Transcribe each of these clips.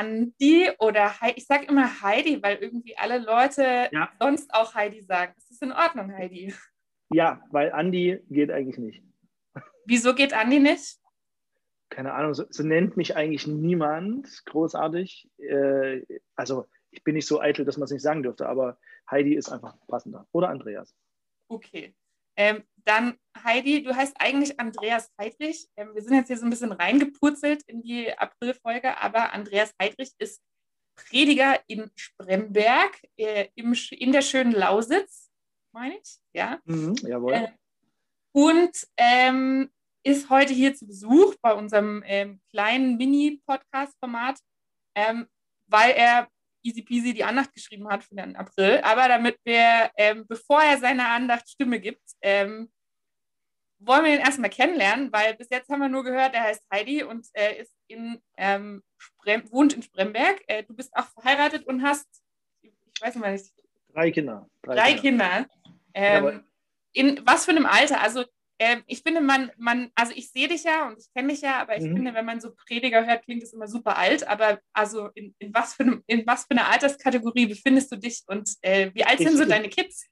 Andi oder Heidi. Ich sage immer Heidi, weil irgendwie alle Leute Ja. sonst auch Heidi sagen. Ist das in Ordnung, Heidi? Ja, weil Andi geht eigentlich nicht. Wieso geht Andi nicht? Keine Ahnung, so, so nennt mich eigentlich niemand großartig. Äh, also ich bin nicht so eitel, dass man es nicht sagen dürfte, aber Heidi ist einfach passender. Oder Andreas. Okay. Ähm, dann, Heidi, du heißt eigentlich Andreas Heidrich. Ähm, wir sind jetzt hier so ein bisschen reingepurzelt in die Aprilfolge, aber Andreas Heidrich ist Prediger in Spremberg, äh, im, in der schönen Lausitz, meine ich, ja. Mhm, jawohl. Äh, und ähm, ist heute hier zu Besuch bei unserem ähm, kleinen Mini-Podcast-Format, ähm, weil er easy peasy die Andacht geschrieben hat für den April. Aber damit wir, ähm, bevor er seine Andacht Stimme gibt, ähm, wollen wir ihn erstmal kennenlernen, weil bis jetzt haben wir nur gehört, er heißt Heidi und er ist in, ähm, Sprem wohnt in Spremberg. Äh, du bist auch verheiratet und hast, ich weiß nicht, mal Drei Kinder. drei Kinder. Jawohl. Ähm, in was für einem Alter? Also ähm, ich finde, man, man, also ich sehe dich ja und ich kenne dich ja, aber ich Mhm. finde, wenn man so Prediger hört, klingt es immer super alt. Aber also in, in, was, für einem, in was für einer Alterskategorie befindest du dich und äh, wie alt sind Ich- so ich- deine Kids?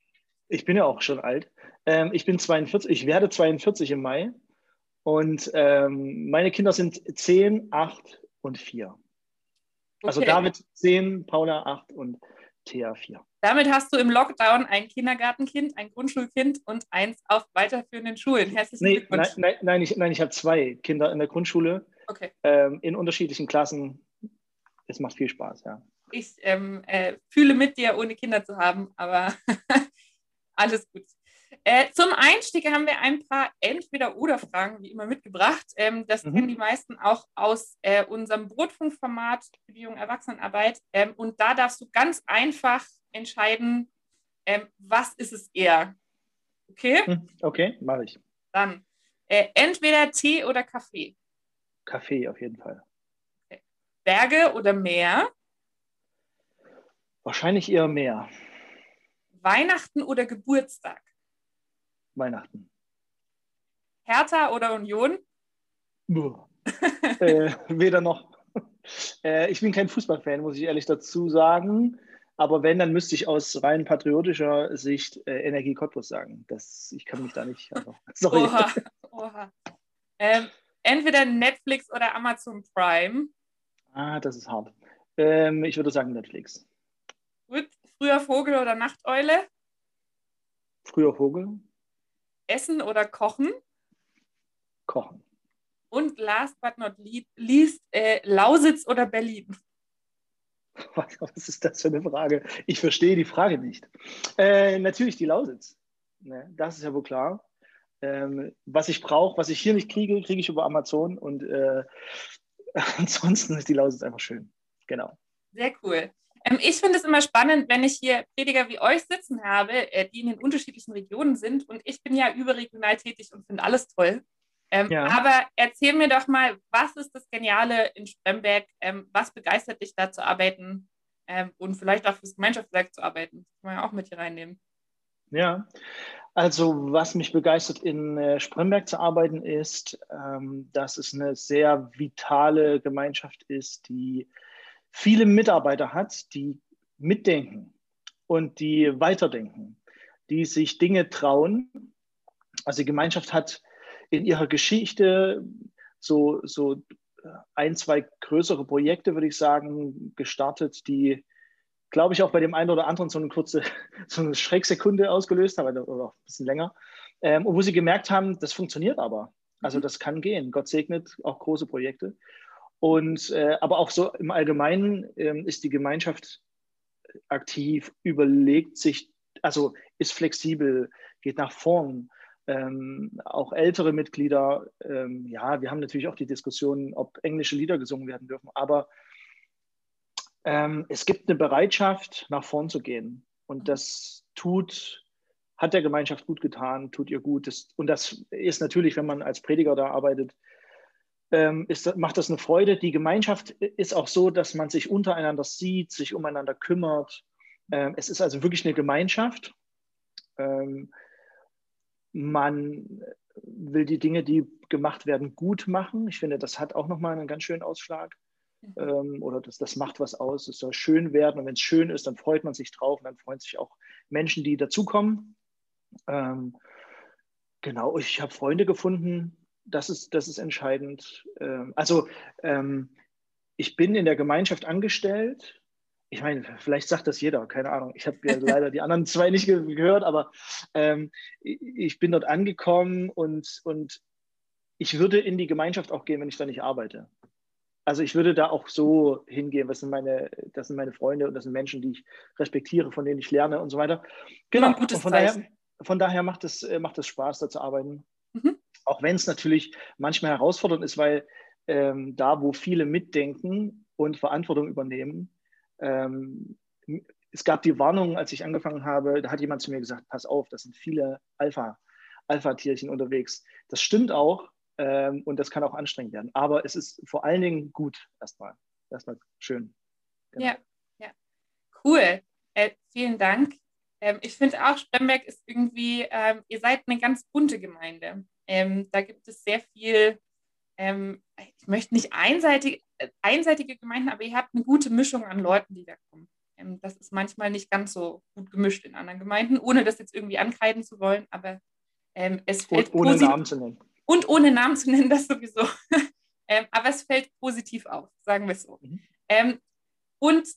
Ich bin ja auch schon alt. Ähm, ich bin 42, ich werde 42 im Mai. Und ähm, meine Kinder sind 10, 8 und 4. Also Okay. David 10, Paula 8 und Thea 4. Damit hast du im Lockdown ein Kindergartenkind, ein Grundschulkind und eins auf weiterführenden Schulen. Herzlichen Nee, nein, Glückwunsch. nein, nein, ich, nein, ich habe zwei Kinder in der Grundschule Okay. ähm, in unterschiedlichen Klassen. Es macht viel Spaß, ja. Ich ähm, äh, fühle mit dir, ohne Kinder zu haben, aber alles gut. Äh, zum Einstieg haben wir ein paar Entweder-Oder-Fragen, wie immer, mitgebracht. Ähm, das Mhm. kennen die meisten auch aus äh, unserem Brotfunkformat für die junge Erwachsenenarbeit. Ähm, und da darfst du ganz einfach entscheiden, ähm, was ist es eher. Okay, Hm, Okay, mache ich. dann äh, entweder Tee oder Kaffee, Kaffee auf jeden Fall. Berge oder Meer, Wahrscheinlich eher mehr. Weihnachten oder Geburtstag, Weihnachten. Hertha oder Union. Äh, weder noch. Äh, ich bin kein Fußballfan, muss ich ehrlich dazu sagen. Aber wenn, dann müsste ich aus rein patriotischer Sicht äh, Energie Cottbus sagen. Das, ich kann mich da nicht. Also, sorry. Oha, oha. Ähm, entweder Netflix oder Amazon Prime. Ah, das ist hart. Ähm, ich würde sagen Netflix. Gut. Früher Vogel oder Nachteule. Früher Vogel, Essen oder Kochen. kochen. Und last but not le- least, äh, Lausitz oder Berlin. Was, ist das für eine Frage? Ich verstehe die Frage nicht. Äh, natürlich die Lausitz. Ne, das ist ja wohl klar. Ähm, was ich brauche, was ich hier nicht kriege, kriege ich über Amazon. Und äh, ansonsten ist die Lausitz einfach schön. Genau. Sehr cool. Ähm, ich finde es immer spannend, wenn ich hier Prediger wie euch sitzen habe, äh, die in den unterschiedlichen Regionen sind. Und ich bin ja überregional tätig und finde alles toll. Ähm, Ja. Aber erzähl mir doch mal, was ist das Geniale in Spremberg? Ähm, was begeistert dich da zu arbeiten? Ähm, und vielleicht auch fürs Gemeinschaftswerk zu arbeiten. Das kann man ja auch mit hier reinnehmen. Ja, also was mich begeistert, in äh, Spremberg zu arbeiten, ist, ähm, dass es eine sehr vitale Gemeinschaft ist, die viele Mitarbeiter hat, die mitdenken und die weiterdenken, die sich Dinge trauen. Also die Gemeinschaft hat in ihrer Geschichte so, so ein, zwei größere Projekte, würde ich sagen, gestartet, die, glaube ich, auch bei dem einen oder anderen so eine kurze so eine Schrecksekunde ausgelöst haben, oder auch ein bisschen länger, ähm, und wo sie gemerkt haben, das funktioniert aber. Also das kann gehen. Gott segnet auch große Projekte. Und äh, aber auch so im Allgemeinen ähm, ist die Gemeinschaft aktiv, überlegt sich, also ist flexibel, geht nach vorn. Ähm, auch ältere Mitglieder, ähm, ja, wir haben natürlich auch die Diskussion, ob englische Lieder gesungen werden dürfen, aber ähm, es gibt eine Bereitschaft, nach vorn zu gehen. Und das tut, hat der Gemeinschaft gut getan, tut ihr gut. Das, und das ist natürlich, wenn man als Prediger da arbeitet, ähm, ist, macht das eine Freude. Die Gemeinschaft ist auch so, dass man sich untereinander sieht, sich umeinander kümmert. Ähm, es ist also wirklich eine Gemeinschaft. Man will die Dinge, die gemacht werden, gut machen. Ich finde, das hat auch nochmal einen ganz schönen Ausschlag. mhm. ähm, oder das, das macht was aus. Es soll schön werden und wenn es schön ist, dann freut man sich drauf und dann freuen sich auch Menschen, die dazukommen. Ähm, genau, ich habe Freunde gefunden, das ist, das ist entscheidend. Ähm, also ähm, ich bin in der Gemeinschaft angestellt. Ich meine, vielleicht sagt das jeder, keine Ahnung. Ich habe ja leider die anderen zwei nicht ge gehört, aber ähm, ich bin dort angekommen und, und ich würde in die Gemeinschaft auch gehen, wenn ich da nicht arbeite. Also ich würde da auch so hingehen, was sind meine, das sind meine Freunde und das sind Menschen, die ich respektiere, von denen ich lerne und so weiter. Genau. Von daher, von daher macht es, äh, macht es Spaß, da zu arbeiten. Mhm. Auch wenn es natürlich manchmal herausfordernd ist, weil ähm, da, wo viele mitdenken und Verantwortung übernehmen, ähm, es gab die Warnung, als ich angefangen habe, da hat jemand zu mir gesagt, pass auf, das sind viele Alpha, Alpha-Tierchen unterwegs. Das stimmt auch ähm, und das kann auch anstrengend werden. Aber es ist vor allen Dingen gut erstmal. Erstmal schön. Genau. Ja, ja. Cool. Äh, vielen Dank. Ähm, ich finde auch, Spremberg ist irgendwie, ähm, ihr seid eine ganz bunte Gemeinde. Ähm, da gibt es sehr viel, ähm, ich möchte nicht einseitig, äh, einseitige Gemeinden, aber ihr habt eine gute Mischung an Leuten, die da kommen. Ähm, das ist manchmal nicht ganz so gut gemischt in anderen Gemeinden, ohne das jetzt irgendwie ankreiden zu wollen, aber ähm, es fällt. Und ohne Namen zu nennen. Und ohne Namen zu nennen, das sowieso. aber es fällt positiv auf, sagen wir es so. Mhm. und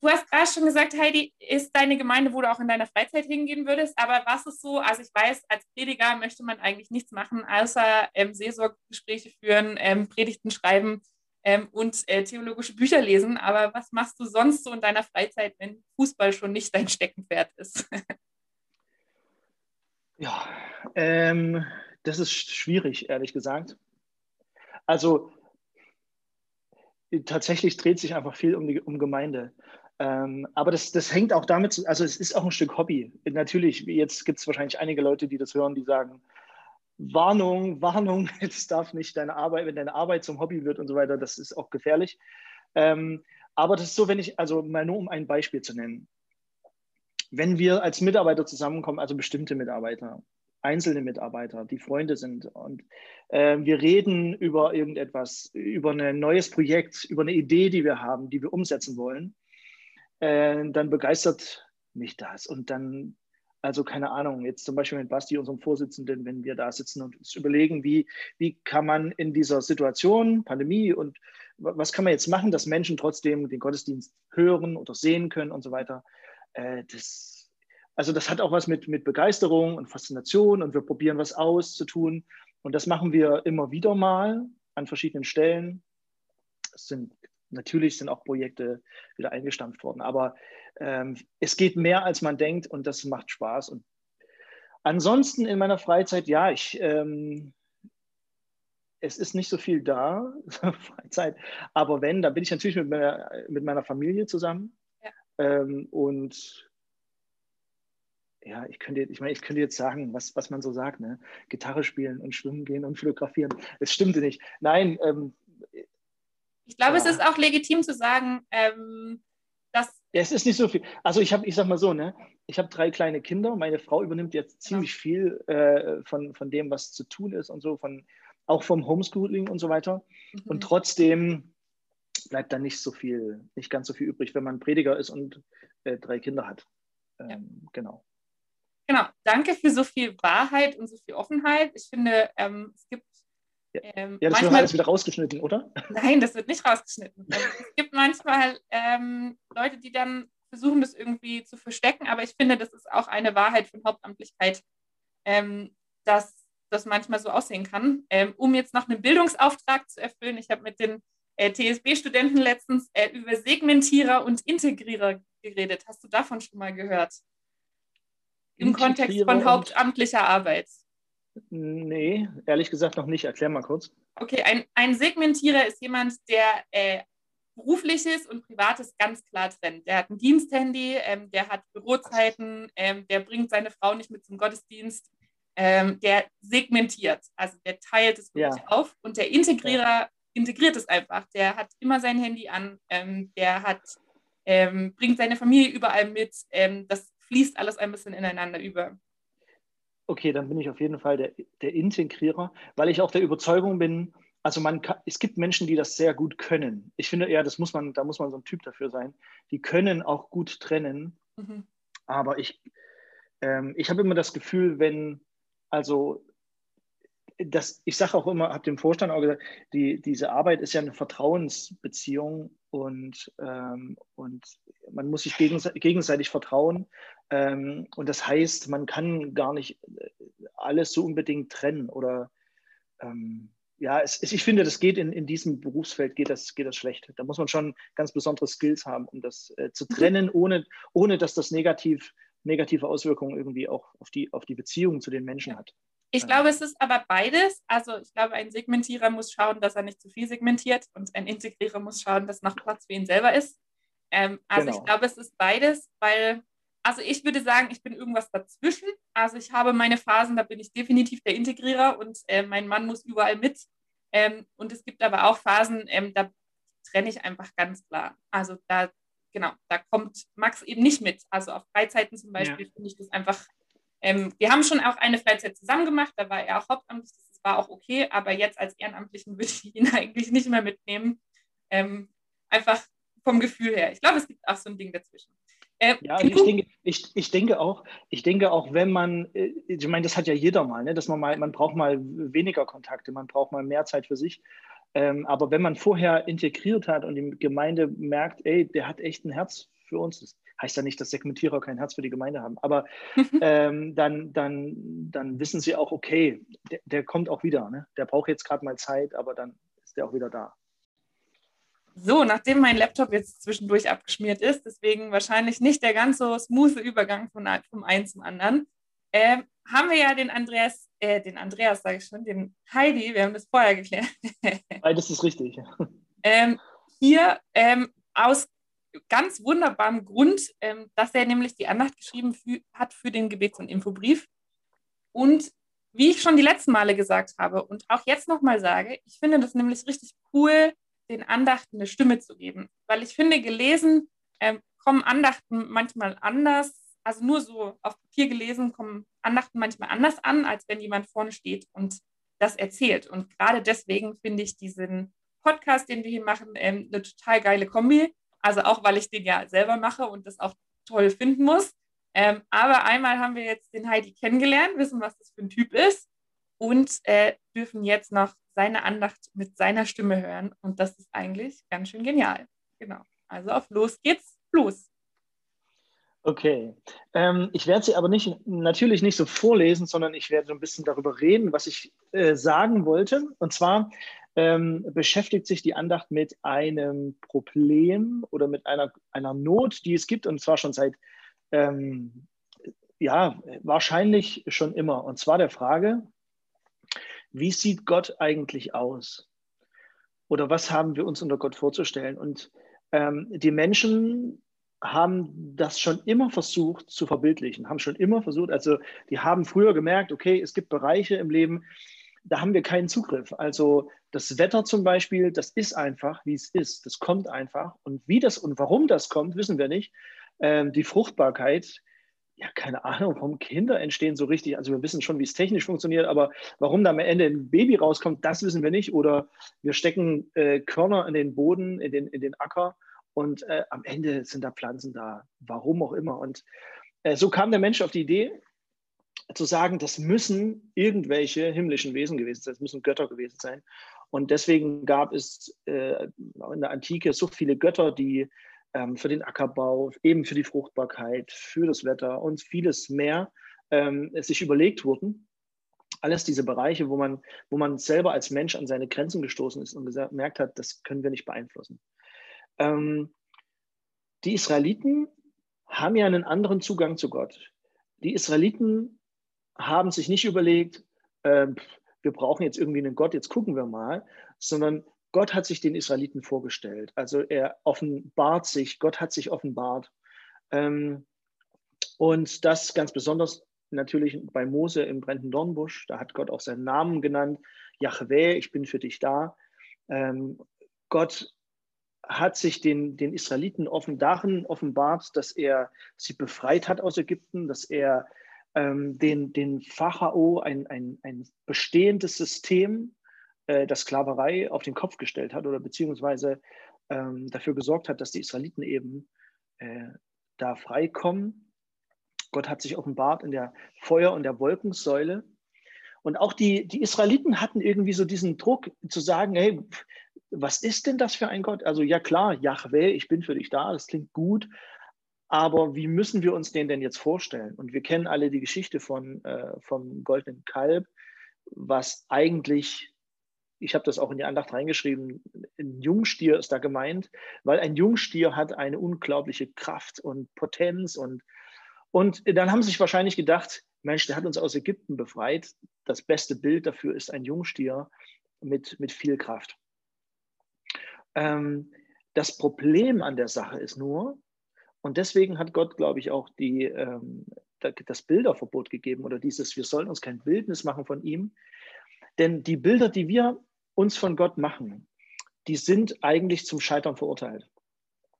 Du hast gerade schon gesagt, Heidi, ist deine Gemeinde, wo du auch in deiner Freizeit hingehen würdest. Aber was ist so? Also ich weiß, als Prediger möchte man eigentlich nichts machen, außer ähm, Seelsorgegespräche führen, ähm, Predigten schreiben ähm, und äh, theologische Bücher lesen. Aber was machst du sonst so in deiner Freizeit, wenn Fußball schon nicht dein Steckenpferd ist? ja, ähm, das ist schwierig, ehrlich gesagt. Also tatsächlich dreht sich einfach viel um die um Gemeinde. Ähm, aber das, das hängt auch damit, also es ist auch ein Stück Hobby. Natürlich, jetzt gibt es wahrscheinlich einige Leute, die das hören, die sagen, Warnung, Warnung, jetzt darf nicht deine Arbeit, wenn deine Arbeit zum Hobby wird und so weiter, das ist auch gefährlich. Ähm, aber das ist so, wenn ich, also mal nur um ein Beispiel zu nennen. Wenn wir als Mitarbeiter zusammenkommen, also bestimmte Mitarbeiter, einzelne Mitarbeiter, die Freunde sind und äh, wir reden über irgendetwas, über ein neues Projekt, über eine Idee, die wir haben, die wir umsetzen wollen, äh, dann begeistert mich das. Und dann, also keine Ahnung, jetzt zum Beispiel mit Basti, unserem Vorsitzenden, wenn wir da sitzen und uns überlegen, wie, wie kann man in dieser Situation, Pandemie und was kann man jetzt machen, dass Menschen trotzdem den Gottesdienst hören oder sehen können und so weiter. Äh, das, also das hat auch was mit, mit Begeisterung und Faszination und wir probieren was aus zu tun. Und das machen wir immer wieder mal an verschiedenen Stellen. Es sind Natürlich sind auch Projekte wieder eingestampft worden, aber ähm, es geht mehr, als man denkt und das macht Spaß. Und ansonsten in meiner Freizeit, ja, ich, ähm, es ist nicht so viel da, Freizeit, aber wenn, dann bin ich natürlich mit meiner, mit meiner Familie zusammen. Ja. Ähm, und ja, ich könnte, ich meine, ich könnte jetzt sagen, was, was man so sagt, ne? Gitarre spielen und schwimmen gehen und fotografieren. Es stimmte nicht. Nein, ähm, ich glaube, ja. es ist auch legitim zu sagen, ähm, dass. Es ist nicht so viel. Also ich habe, ich sag mal so, ne, ich habe drei kleine Kinder. Meine Frau übernimmt jetzt ziemlich ja. viel äh, von, von dem, was zu tun ist und so, von, auch vom Homeschooling und so weiter. Mhm. Und trotzdem bleibt da nicht so viel, nicht ganz so viel übrig, wenn man Prediger ist und äh, drei Kinder hat. Ähm, ja. Genau. Genau, danke für so viel Wahrheit und so viel Offenheit. Ich finde, ähm, es gibt ähm, ja das manchmal, wird alles wieder rausgeschnitten, oder? Nein, das wird nicht rausgeschnitten. Es gibt manchmal ähm, Leute, die dann versuchen, das irgendwie zu verstecken, aber ich finde, das ist auch eine Wahrheit von Hauptamtlichkeit, ähm, dass das manchmal so aussehen kann. Ähm, um jetzt noch einen Bildungsauftrag zu erfüllen, ich habe mit den äh, TSB-Studenten letztens äh, über Segmentierer und Integrierer geredet. Hast du davon schon mal gehört? Im Kontext von hauptamtlicher Arbeit. Nee, ehrlich gesagt noch nicht. Erklär mal kurz. Okay, ein, ein Segmentierer ist jemand, der äh, berufliches und privates ganz klar trennt. Der hat ein Diensthandy, ähm, der hat Bürozeiten, ähm, der bringt seine Frau nicht mit zum Gottesdienst, ähm, der segmentiert, also der teilt es wirklich ja. auf und der Integrierer integriert es einfach. Der hat immer sein Handy an, ähm, der hat, ähm, bringt seine Familie überall mit, ähm, das fließt alles ein bisschen ineinander über okay, dann bin ich auf jeden Fall der, der Integrierer, weil ich auch der Überzeugung bin, also man kann, es gibt Menschen, die das sehr gut können. Ich finde eher, das muss man, da muss man so ein Typ dafür sein. Die können auch gut trennen. Mhm. Aber ich, ähm, ich habe immer das Gefühl, wenn, also das, ich sage auch immer, habe dem Vorstand auch gesagt, die, diese Arbeit ist ja eine Vertrauensbeziehung und, ähm, und man muss sich gegenseitig, gegenseitig vertrauen. Ähm, und das heißt, man kann gar nicht alles so unbedingt trennen oder ähm, ja, es, ich finde, das geht in, in diesem Berufsfeld geht das, geht das schlecht. Da muss man schon ganz besondere Skills haben, um das äh, zu trennen, ohne, ohne dass das negativ, negative Auswirkungen irgendwie auch auf die, auf die Beziehung zu den Menschen hat. Ich glaube, es ist aber beides. Also ich glaube, ein Segmentierer muss schauen, dass er nicht zu viel segmentiert und ein Integrierer muss schauen, dass noch Platz für ihn selber ist. Ähm, also genau. ich glaube, es ist beides, weil, also ich würde sagen, ich bin irgendwas dazwischen. Also ich habe meine Phasen, da bin ich definitiv der Integrierer und äh, mein Mann muss überall mit. Ähm, und es gibt aber auch Phasen, ähm, da trenne ich einfach ganz klar. Also da, genau, da kommt Max eben nicht mit. Also auf Freizeiten zum Beispiel ja. finde ich das einfach ähm, wir haben schon auch eine Freizeit zusammen gemacht, da war er auch hauptamtlich, das war auch okay, aber jetzt als Ehrenamtlichen würde ich ihn eigentlich nicht mehr mitnehmen. Ähm, einfach vom Gefühl her. Ich glaube, es gibt auch so ein Ding dazwischen. Äh, ja, ich denke, ich, ich, denke auch, ich denke auch, wenn man, äh, ich meine, das hat ja jeder mal, ne, dass man mal, man braucht mal weniger Kontakte, man braucht mal mehr Zeit für sich. Ähm, aber wenn man vorher integriert hat und die Gemeinde merkt, ey, der hat echt ein Herz für uns, das heißt ja nicht, dass Segmentierer kein Herz für die Gemeinde haben, aber ähm, dann, dann, dann wissen sie auch, okay, der, der kommt auch wieder. Ne? Der braucht jetzt gerade mal Zeit, aber dann ist der auch wieder da. So, nachdem mein Laptop jetzt zwischendurch abgeschmiert ist, deswegen wahrscheinlich nicht der ganz so smooth Übergang von, vom einen zum anderen, äh, haben wir ja den Andreas, äh, den Andreas sage ich schon, den Heidi, wir haben das vorher geklärt. Beides ist richtig. ähm, hier ähm, aus ganz wunderbarem Grund, ähm, dass er nämlich die Andacht geschrieben für, hat für den Gebets- und Infobrief. Und wie ich schon die letzten Male gesagt habe und auch jetzt nochmal sage, ich finde das nämlich richtig cool, den Andachten eine Stimme zu geben. Weil ich finde, gelesen ähm, kommen Andachten manchmal anders, also nur so auf Papier gelesen kommen Andachten manchmal anders an, als wenn jemand vorne steht und das erzählt. Und gerade deswegen finde ich diesen Podcast, den wir hier machen, ähm, eine total geile Kombi. Also auch, weil ich den ja selber mache und das auch toll finden muss. Ähm, aber einmal haben wir jetzt den Heidi kennengelernt, wissen, was das für ein Typ ist und äh, dürfen jetzt noch seine Andacht mit seiner Stimme hören. Und das ist eigentlich ganz schön genial. Genau. Also auf los geht's, los. Okay. Ähm, ich werde sie aber nicht, natürlich nicht so vorlesen, sondern ich werde so ein bisschen darüber reden, was ich äh, sagen wollte. Und zwar ähm, beschäftigt sich die Andacht mit einem Problem oder mit einer, einer Not, die es gibt, und zwar schon seit, ähm, ja, wahrscheinlich schon immer. Und zwar der Frage, wie sieht Gott eigentlich aus? Oder was haben wir uns unter Gott vorzustellen? Und ähm, die Menschen haben das schon immer versucht zu verbildlichen, haben schon immer versucht, also die haben früher gemerkt, okay, es gibt Bereiche im Leben, da haben wir keinen Zugriff. Also das Wetter zum Beispiel, das ist einfach, wie es ist. Das kommt einfach. Und wie das und warum das kommt, wissen wir nicht. Ähm, die Fruchtbarkeit, ja, keine Ahnung, warum Kinder entstehen so richtig. Also wir wissen schon, wie es technisch funktioniert, aber warum da am Ende ein Baby rauskommt, das wissen wir nicht. Oder wir stecken äh, Körner in den Boden, in den, in den Acker und äh, am Ende sind da Pflanzen da. Warum auch immer. Und äh, so kam der Mensch auf die Idee, zu sagen, das müssen irgendwelche himmlischen Wesen gewesen sein, das müssen Götter gewesen sein. Und deswegen gab es äh, in der Antike so viele Götter, die ähm, für den Ackerbau, eben für die Fruchtbarkeit, für das Wetter und vieles mehr ähm, sich überlegt wurden. Alles diese Bereiche, wo man, wo man selber als Mensch an seine Grenzen gestoßen ist und gemerkt hat, das können wir nicht beeinflussen. Ähm, die Israeliten haben ja einen anderen Zugang zu Gott. Die Israeliten haben sich nicht überlegt, äh, wir brauchen jetzt irgendwie einen Gott, jetzt gucken wir mal, sondern Gott hat sich den Israeliten vorgestellt. Also er offenbart sich, Gott hat sich offenbart. Ähm, und das ganz besonders natürlich bei Mose im brennenden Dornbusch. Da hat Gott auch seinen Namen genannt. Yahweh, ich bin für dich da. Ähm, Gott hat sich den, den Israeliten offen darin offenbart, dass er sie befreit hat aus Ägypten, dass er ähm, den, den Pharao, ein, ein, ein bestehendes System, äh, das Sklaverei auf den Kopf gestellt hat oder beziehungsweise ähm, dafür gesorgt hat, dass die Israeliten eben äh, da freikommen. Gott hat sich offenbart in der Feuer- und der Wolkensäule. Und auch die, die Israeliten hatten irgendwie so diesen Druck zu sagen, hey, was ist denn das für ein Gott? Also ja klar, Yahweh, ich bin für dich da, das klingt gut, aber wie müssen wir uns den denn jetzt vorstellen? Und wir kennen alle die Geschichte von, äh, vom goldenen Kalb, was eigentlich, ich habe das auch in die Andacht reingeschrieben, ein Jungstier ist da gemeint, weil ein Jungstier hat eine unglaubliche Kraft und Potenz und, und dann haben sie sich wahrscheinlich gedacht, Mensch, der hat uns aus Ägypten befreit. Das beste Bild dafür ist ein Jungstier mit, mit viel Kraft. Ähm, das Problem an der Sache ist nur, und deswegen hat Gott, glaube ich, auch die, ähm, das Bilderverbot gegeben oder dieses, wir sollen uns kein Bildnis machen von ihm. Denn die Bilder, die wir uns von Gott machen, die sind eigentlich zum Scheitern verurteilt.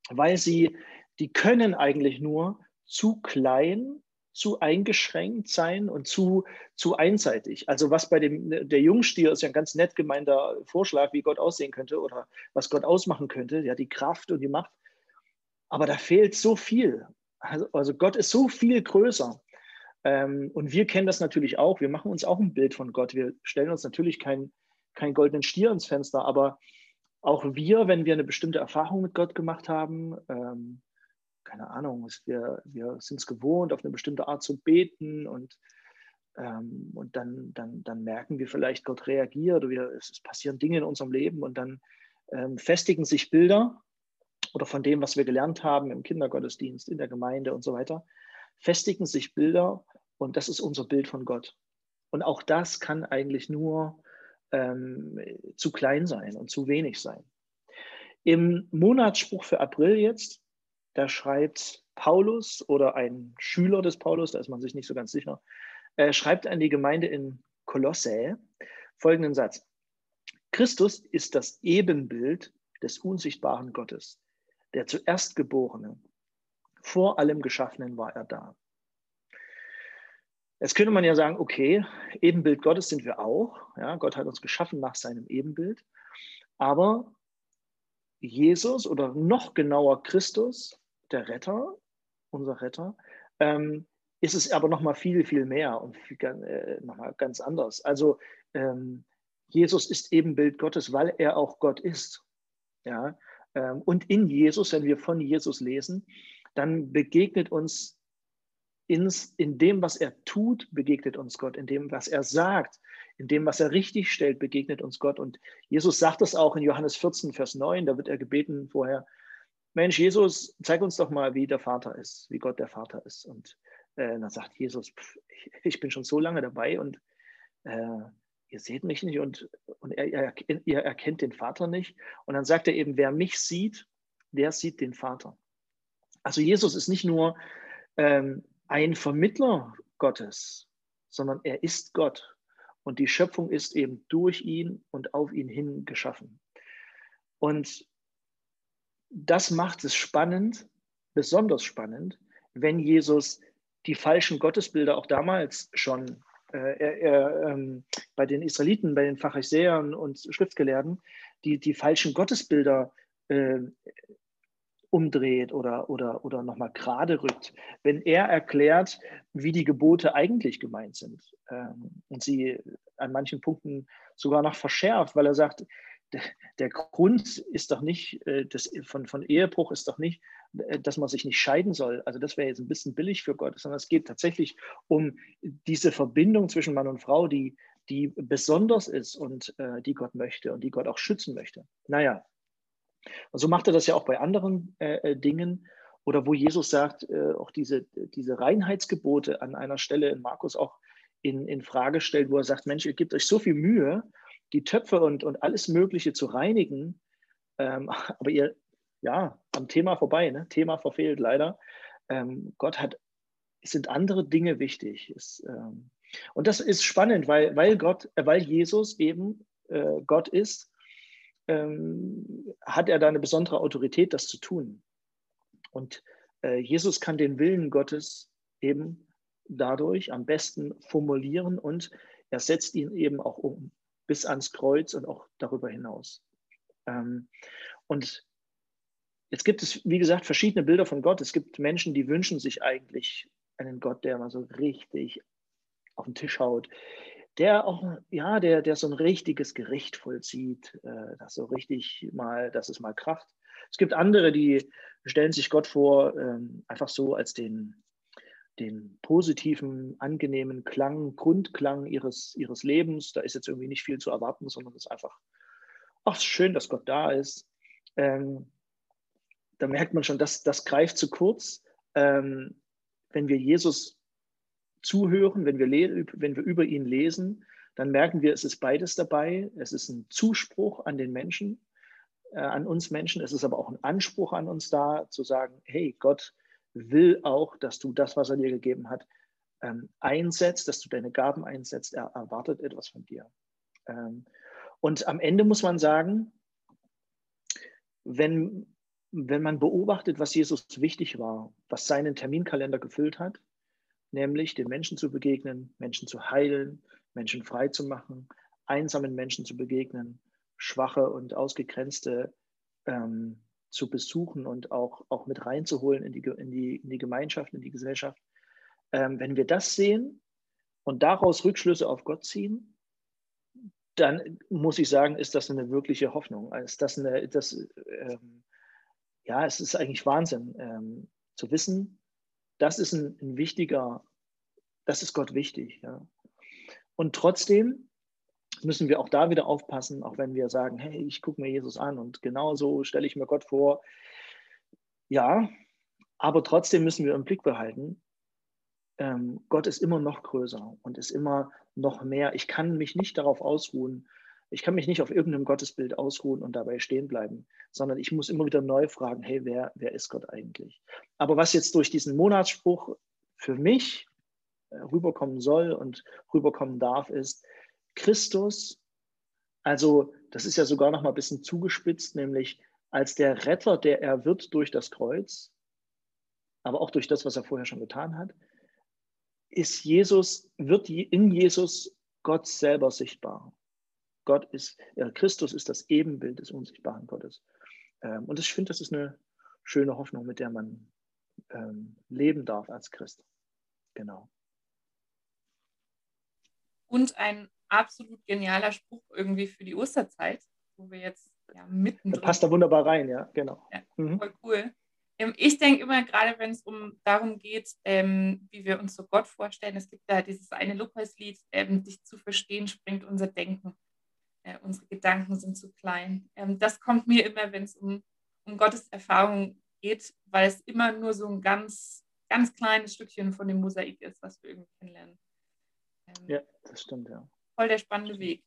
Weil sie, die können eigentlich nur zu klein zu eingeschränkt sein und zu, zu einseitig. Also was bei dem, der Jungstier ist ja ein ganz nett gemeinter Vorschlag, wie Gott aussehen könnte oder was Gott ausmachen könnte, ja, die Kraft und die Macht. Aber da fehlt so viel. Also, also Gott ist so viel größer. Ähm, und wir kennen das natürlich auch. Wir machen uns auch ein Bild von Gott. Wir stellen uns natürlich keinen kein goldenen Stier ins Fenster, aber auch wir, wenn wir eine bestimmte Erfahrung mit Gott gemacht haben, ähm, keine Ahnung, wir, wir sind es gewohnt, auf eine bestimmte Art zu beten und, ähm, und dann, dann, dann merken wir vielleicht, Gott reagiert oder es, passieren Dinge in unserem Leben und dann ähm, festigen sich Bilder oder von dem, was wir gelernt haben im Kindergottesdienst, in der Gemeinde und so weiter, festigen sich Bilder und das ist unser Bild von Gott. Und auch das kann eigentlich nur ähm, zu klein sein und zu wenig sein. Im Monatsspruch für April jetzt da schreibt Paulus oder ein Schüler des Paulus, da ist man sich nicht so ganz sicher, äh, schreibt an die Gemeinde in Kolossä folgenden Satz. Christus ist das Ebenbild des unsichtbaren Gottes, der zuerst Geborene. Vor allem Geschaffenen war er da. Jetzt könnte man ja sagen, okay, Ebenbild Gottes sind wir auch. Ja, Gott hat uns geschaffen nach seinem Ebenbild. Aber Jesus oder noch genauer Christus der Retter, unser Retter, ähm, ist es aber noch mal viel, viel mehr und viel, äh, noch mal ganz anders. Also ähm, Jesus ist eben Bild Gottes, weil er auch Gott ist. Ja? Ähm, und in Jesus, wenn wir von Jesus lesen, dann begegnet uns ins, in dem, was er tut, begegnet uns Gott. In dem, was er sagt, in dem, was er richtig stellt, begegnet uns Gott. Und Jesus sagt das auch in Johannes 14, Vers 9. Da wird er gebeten vorher, Mensch, Jesus, zeig uns doch mal, wie der Vater ist, wie Gott der Vater ist. Und äh, dann sagt Jesus, pff, ich bin schon so lange dabei und äh, ihr seht mich nicht und, und er, er, ihr erkennt den Vater nicht. Und dann sagt er eben, wer mich sieht, der sieht den Vater. Also Jesus ist nicht nur ähm, ein Vermittler Gottes, sondern er ist Gott. Und die Schöpfung ist eben durch ihn und auf ihn hin geschaffen. Und das macht es spannend, besonders spannend, wenn Jesus die falschen Gottesbilder auch damals schon äh, er, ähm, bei den Israeliten, bei den Pharisäern und Schriftgelehrten, die, die falschen Gottesbilder äh, umdreht oder, oder, oder nochmal gerade rückt, wenn er erklärt, wie die Gebote eigentlich gemeint sind ähm, und sie an manchen Punkten sogar noch verschärft, weil er sagt, der Grund ist doch nicht, äh, das, von, von Ehebruch ist doch nicht, äh, dass man sich nicht scheiden soll. Also das wäre jetzt ein bisschen billig für Gott, sondern es geht tatsächlich um diese Verbindung zwischen Mann und Frau, die, die besonders ist und äh, die Gott möchte und die Gott auch schützen möchte. Naja, und so macht er das ja auch bei anderen äh, äh Dingen oder wo Jesus sagt, äh, auch diese, diese Reinheitsgebote an einer Stelle in Markus auch in, in Frage stellt, wo er sagt, Mensch, ihr gebt euch so viel Mühe, die Töpfe und, und alles Mögliche zu reinigen. Ähm, aber ihr, ja, am Thema vorbei, ne? Thema verfehlt leider. Ähm, Gott hat, es sind andere Dinge wichtig. Es, ähm, und das ist spannend, weil, weil Gott, äh, weil Jesus eben äh, Gott ist, ähm, hat er da eine besondere Autorität, das zu tun. Und äh, Jesus kann den Willen Gottes eben dadurch am besten formulieren und er setzt ihn eben auch um. bis ans Kreuz und auch darüber hinaus. Ähm, und jetzt gibt es, wie gesagt, verschiedene Bilder von Gott. Es gibt Menschen, die wünschen sich eigentlich einen Gott, der mal so richtig auf den Tisch haut, der auch, ja, der, der so ein richtiges Gericht vollzieht, äh, das so richtig mal, dass es mal kracht. Es gibt andere, die stellen sich Gott vor, ähm, einfach so als den, den positiven, angenehmen Klang, Grundklang ihres, ihres Lebens. Da ist jetzt irgendwie nicht viel zu erwarten, sondern es ist einfach, ach, schön, dass Gott da ist. Ähm, da merkt man schon, dass das greift zu kurz. Ähm, wenn wir Jesus zuhören, wenn wir, wenn wir über ihn lesen, dann merken wir, es ist beides dabei. Es ist ein Zuspruch an den Menschen, äh, an uns Menschen. Es ist aber auch ein Anspruch an uns da, zu sagen, hey, Gott will auch, dass du das, was er dir gegeben hat, ähm, einsetzt, dass du deine Gaben einsetzt. Er erwartet etwas von dir. Ähm, und am Ende muss man sagen, wenn, wenn man beobachtet, was Jesus wichtig war, was seinen Terminkalender gefüllt hat, nämlich den Menschen zu begegnen, Menschen zu heilen, Menschen frei zu machen, einsamen Menschen zu begegnen, schwache und ausgegrenzte ähm, zu besuchen und auch, auch mit reinzuholen in die, in, die, in die Gemeinschaft, in die Gesellschaft. Ähm, wenn wir das sehen und daraus Rückschlüsse auf Gott ziehen, dann muss ich sagen, ist das eine wirkliche Hoffnung. Ist das eine, das, ähm, ja, es ist eigentlich Wahnsinn ähm, zu wissen, das ist ein, ein, wichtiger, das ist Gott wichtig. Ja. Und trotzdem müssen wir auch da wieder aufpassen, auch wenn wir sagen, hey, ich gucke mir Jesus an und genau so stelle ich mir Gott vor. Ja, aber trotzdem müssen wir im Blick behalten, ähm, Gott ist immer noch größer und ist immer noch mehr. Ich kann mich nicht darauf ausruhen, ich kann mich nicht auf irgendeinem Gottesbild ausruhen und dabei stehen bleiben, sondern ich muss immer wieder neu fragen, hey, wer, wer ist Gott eigentlich? Aber was jetzt durch diesen Monatsspruch für mich äh, rüberkommen soll und rüberkommen darf, ist Christus, also das ist ja sogar noch mal ein bisschen zugespitzt, nämlich als der Retter, der er wird durch das Kreuz, aber auch durch das, was er vorher schon getan hat, ist Jesus, wird in Jesus Gott selber sichtbar. Gott ist, äh, Christus ist das Ebenbild des unsichtbaren Gottes. Ähm, und ich finde, das ist eine schöne Hoffnung, mit der man ähm, leben darf als Christ. Genau. Und ein absolut genialer Spruch irgendwie für die Osterzeit, wo wir jetzt ja mitten. Passt da wunderbar rein, ja, genau. Ja, mhm. Voll cool. Ähm, ich denke immer, gerade wenn es um darum geht, ähm, wie wir uns so Gott vorstellen, es gibt da dieses eine Lobpreislied, ähm, dich zu verstehen, springt unser Denken äh, unsere Gedanken sind zu klein. Ähm, das kommt mir immer, wenn es um, um Gottes Erfahrung geht, weil es immer nur so ein ganz, ganz kleines Stückchen von dem Mosaik ist, was wir irgendwie kennenlernen. Ähm, ja, das stimmt, ja. Voll der spannende Weg.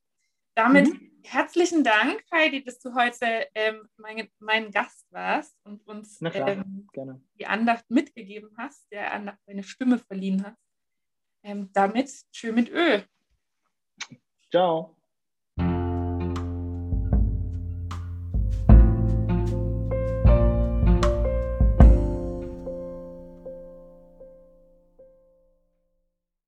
Damit mhm. herzlichen Dank, Heidi, dass du heute ähm, mein, mein, Gast warst und uns ähm, die Andacht mitgegeben hast, der Andacht deine Stimme verliehen hast. Ähm, damit schön mit Öl. Ciao.